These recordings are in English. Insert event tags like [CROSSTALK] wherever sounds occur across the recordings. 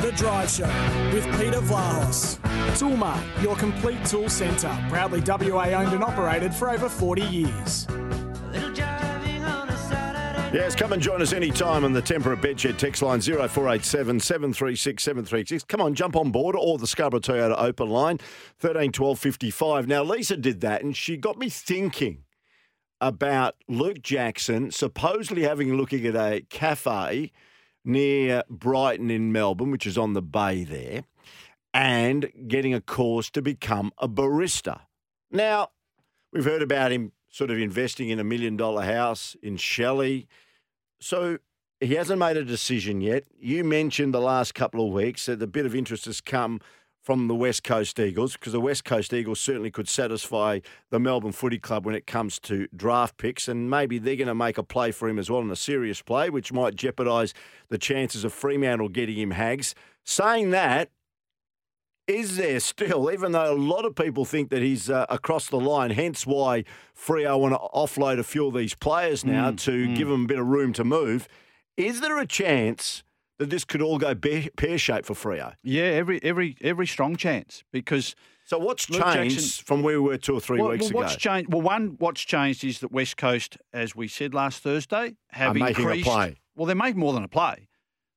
The Drive Show with Peter Vlahos. Toolmart, your complete tool centre. Proudly WA owned and operated for over 40 years. Yes, come and join us anytime on the Tempera Bedshed text line 0487 736 736. Come on, jump on board or the Scarborough Toyota open line 13 12 55. Now, Lisa did that and she got me thinking about Luke Jackson supposedly having looking at a cafe near Brighton in Melbourne, which is on the bay there, and getting a course to become a barista. Now, we've heard about him sort of investing in a million dollar house in Shelley. So he hasn't made a decision yet. You mentioned the last couple of weeks that a bit of interest has come from the West Coast Eagles because the West Coast Eagles certainly could satisfy the Melbourne Footy Club when it comes to draft picks, and maybe they're going to make a play for him as well in a serious play, which might jeopardise the chances of Fremantle getting him hags. Saying that, is there still, even though a lot of people think that he's uh, across the line, hence why Freo want to offload a few of these players now Mm, to mm. give them a bit of room to move, is there a chance that this could all go pear shaped for Freo? Yeah, every every every strong chance because. So what's Luke changed Jackson- from where we were two or three well, weeks well, what's ago? changed? Well, one, what's changed is that West Coast, as we said last Thursday, have Are increased. play. Well, they're making more than a play.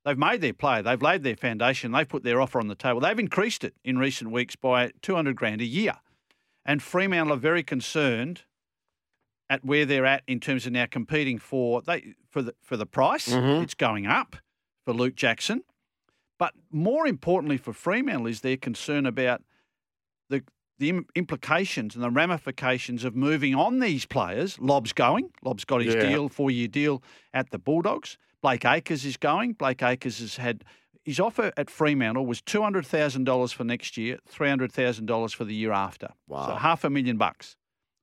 They've made their play. They've laid their foundation. They've put their offer on the table. They've increased it in recent weeks by 200 grand a year. And Fremantle are very concerned at where they're at in terms of now competing for they for the for the price. Mhm. It's going up for Luke Jackson. But more importantly for Fremantle is their concern about the the implications and the ramifications of moving on these players. Lobb's going. Lobb's got his Yeah. deal, four year deal at the Bulldogs. Blake Acres is going. Blake Acres has had his offer at Fremantle was two hundred thousand dollars for next year, three hundred thousand dollars for the year after. Wow. So half a million bucks.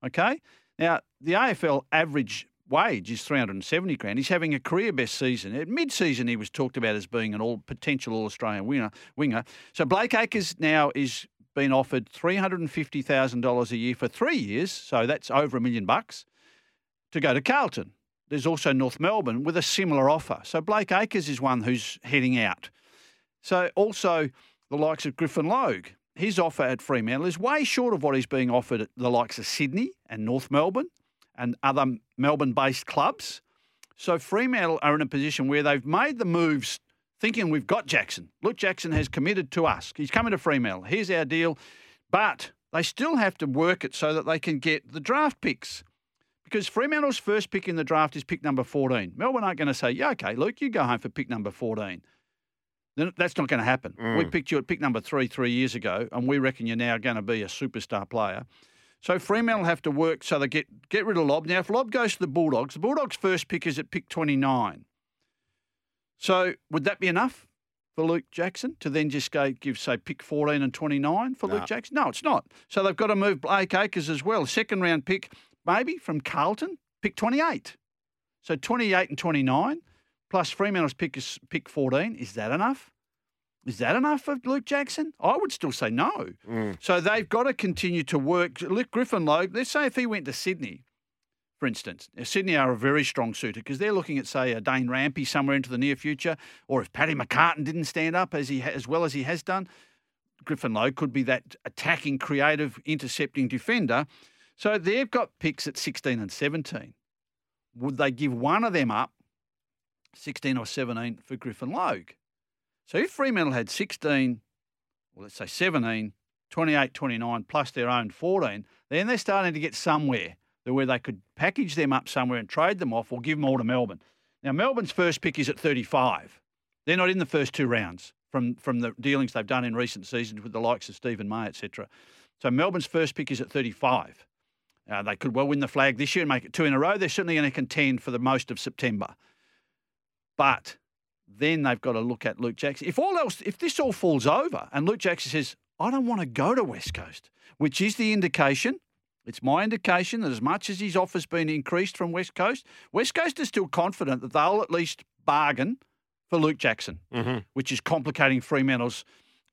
Okay. Now the AFL average wage is three hundred and seventy grand. He's having a career best season. At mid season, he was talked about as being an all potential All Australian winger. So Blake Acres now is been offered three hundred and fifty thousand dollars a year for three years. So that's over a million bucks to go to Carlton. There's also North Melbourne with a similar offer. So Blake Acres is one who's heading out. So also the likes of Griffin Logue. His offer at Fremantle is way short of what he's being offered at the likes of Sydney and North Melbourne and other Melbourne-based clubs. So Fremantle are in a position where they've made the moves thinking we've got Jackson. Luke Jackson has committed to us. He's coming to Fremantle. Here's our deal. But they still have to work it so that they can get the draft picks. Because Fremantle's first pick in the draft is pick number 14. Melbourne aren't going to say, yeah, okay, Luke, you go home for pick number 14. Then That's not going to happen. We Mm. picked you at pick number three three years ago, and we reckon you're now going to be a superstar player. So Fremantle have to work so they get get rid of Lobb. Now, if Lobb goes to the Bulldogs, the Bulldogs' first pick is at pick 29. So would that be enough for Luke Jackson to then just go give, say, pick 14 and 29 for No. Luke Jackson? No, it's not. So they've got to move Blake Acres as well. Second round pick, maybe from Carlton, pick 28. So 28 and 29, plus Fremantle's pick is pick 14. Is that enough? Is that enough for Luke Jackson? I would still say no. Mm. So they've got to continue to work. Luke Griffin Logue, let's say if he went to Sydney, for instance, now, Sydney are a very strong suitor because they're looking at, say, a Dane Rampe somewhere into the near future, or if Paddy McCartan didn't stand up as he ha- as well as he has done, Griffin Logue could be that attacking, creative, intercepting defender. So they've got picks at 16 and 17. Would they give one of them up, 16 or 17, for Griffin Logue? So if Fremantle had 16, well, let's say 17, 28, 29, plus their own 14, then they're starting to get somewhere where they could package them up somewhere and trade them off or give them all to Melbourne. Now, Melbourne's first pick is at 35. They're not in the first two rounds from, from the dealings they've done in recent seasons with the likes of Steven May, etc. So Melbourne's first pick is at 35. Uh, they could well win the flag this year and make it two in a row. They're certainly going to contend for the most of September. But then they've got to look at Luke Jackson. If all else, if this all falls over and Luke Jackson says, I don't want to go to West Coast, which is the indication, it's my indication that as much as his offer's been increased from West Coast, West Coast is still confident that they'll at least bargain for Luke Jackson, Mm-hmm. which is complicating Fremantle's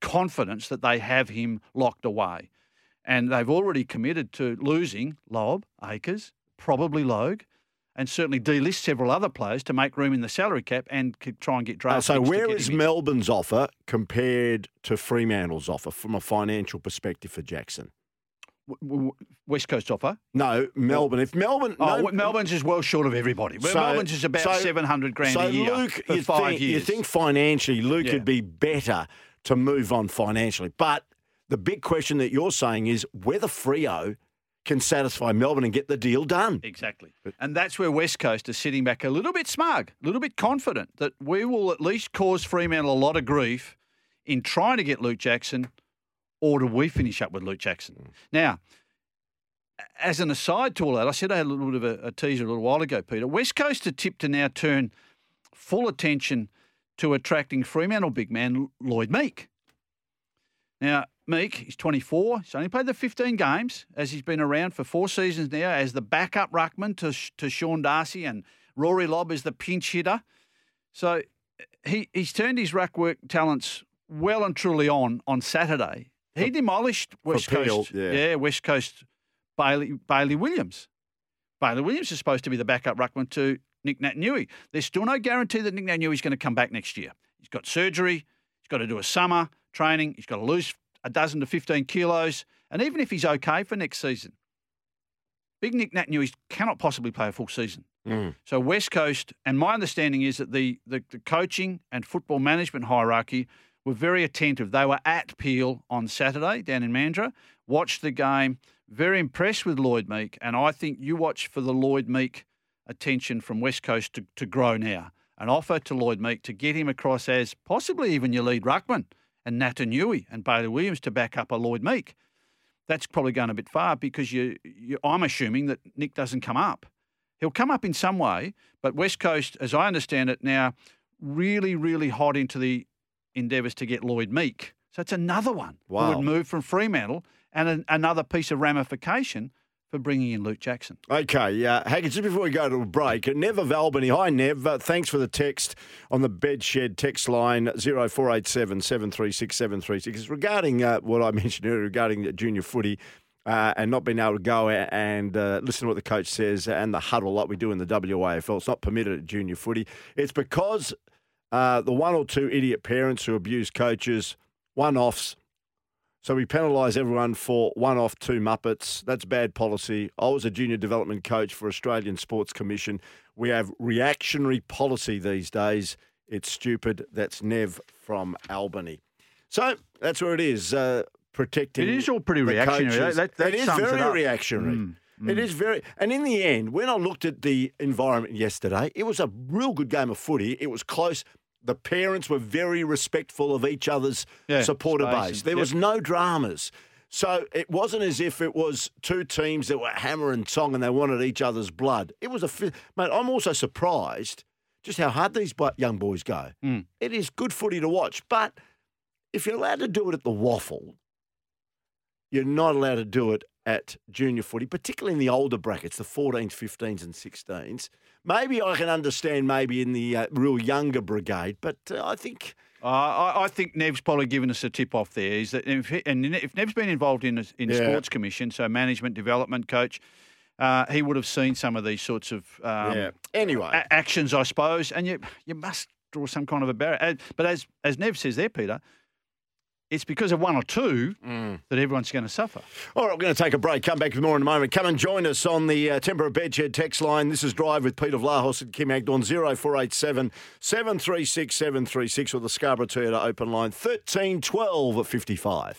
confidence that they have him locked away. And they've already committed to losing Lobb, Acres, probably Logue, and certainly delist several other players to make room in the salary cap and try and get Uh, draft. so where is him in. Melbourne's offer compared to Fremantle's offer from a financial perspective for Jackson? West Coast offer? No, Melbourne. If Melbourne, Oh, no, Melbourne's is well short of everybody. So- Melbourne's is about so- seven hundred grand so a year Luke, for you five think, years. You think financially, Luke Yeah. would be better to move on financially, but the big question that you're saying is whether Freo can satisfy Melbourne and get the deal done. Exactly. And that's where West Coast is sitting back a little bit smug, a little bit confident that we will at least cause Fremantle a lot of grief in trying to get Luke Jackson, or do we finish up with Luke Jackson? Mm. Now, as an aside to all that, I said I had a little bit of a, a teaser a little while ago, Peter. West Coast are tipped to now turn full attention to attracting Fremantle big man Lloyd Meek. Now, Meek, he's 24. He's only played the 15 games as he's been around for four seasons now as the backup ruckman to, to Sean Darcy and Rory Lobb is the pinch hitter. So he, he's turned his ruck work talents well and truly on on Saturday. He demolished West Peel, Coast. yeah. West Coast Bailey, Bailey Williams. Bailey Williams is supposed to be the backup ruckman to Nic Naitanui. There's still no guarantee that Nic Naitanui is going to come back next year. He's got surgery. He's got to do a summer training. He's got to lose a dozen to 15 kilos. And even if he's okay for next season, Big Nic Naitanui cannot possibly play a full season. Mm. So West Coast, and my understanding is that the, the, the coaching and football management hierarchy were very attentive. They were at Peel on Saturday down in Mandurah, watched the game, very impressed with Lloyd Meek, and I think you watch for the Lloyd Meek attention from West Coast to, to grow now. An offer to Lloyd Meek to get him across as possibly even your lead ruckman and Naitanui and Bailey Williams to back up a Lloyd Meek. That's probably going a bit far because you, you, I'm assuming that Nick doesn't come up. He'll come up in some way, but West Coast, as I understand it now, really, really hot into the endeavours to get Lloyd Meek. So it's another one who would move from Fremantle and an, another piece of ramification for bringing in Luke Jackson. Okay, uh, Haggard, just before we go to a break, Nev of Albany. Hi, Nev. Uh, thanks for the text on the Bedshed text line 0487 736 736. It's regarding uh, what I [LAUGHS] mentioned earlier regarding junior footy uh, and not being able to go and uh, listen to what the coach says and the huddle like we do in the WAFL. It's not permitted at junior footy. It's because uh, the one or two idiot parents who abuse coaches, one offs, so we penalise everyone for one off two Muppets. That's bad policy. I was a junior development coach for Australian Sports Commission. We have reactionary policy these days. It's stupid. That's Nev from Albany. So that's where it is. Uh, protecting. It is all pretty reactionary. coaches. That- that it is it very up. reactionary. Mm, It is very, and in the end, when I looked at the environment yesterday, it was a real good game of footy. It was close. The parents were very respectful of each other's Yeah, supporter base. There yep. was no dramas. So it wasn't as if it was two teams that were hammer and tong and they wanted each other's blood. It was a mate. I'm also surprised just how hard these young boys go. Mm. It is good footy to watch, but if you're allowed to do it at the WAFL, you're not allowed to do it at junior footy, particularly in the older brackets, the 14s, 15s, and 16s. Maybe I can understand maybe in the uh, real younger brigade, but uh, I think Uh, I, I think Nev's probably given us a tip off there. Is that if he, and if Nev's been involved in a- in Yeah. sports commission, so management development coach, uh, he would have seen some of these sorts of um, yeah. Anyway, a- actions, I suppose, and you you must draw some kind of a barrier. Uh, But as as Nev says there, Peter, it's because of one or two Mm. that everyone's going to suffer. All right, we're going to take a break. Come back with more in a moment. Come and join us on the uh, Tempera Bedshed text line. This is Drive with Peter Vlahos and Kim Hagdorn, 0487 736 736 or the Scarborough Toyota open line, 13 12 55.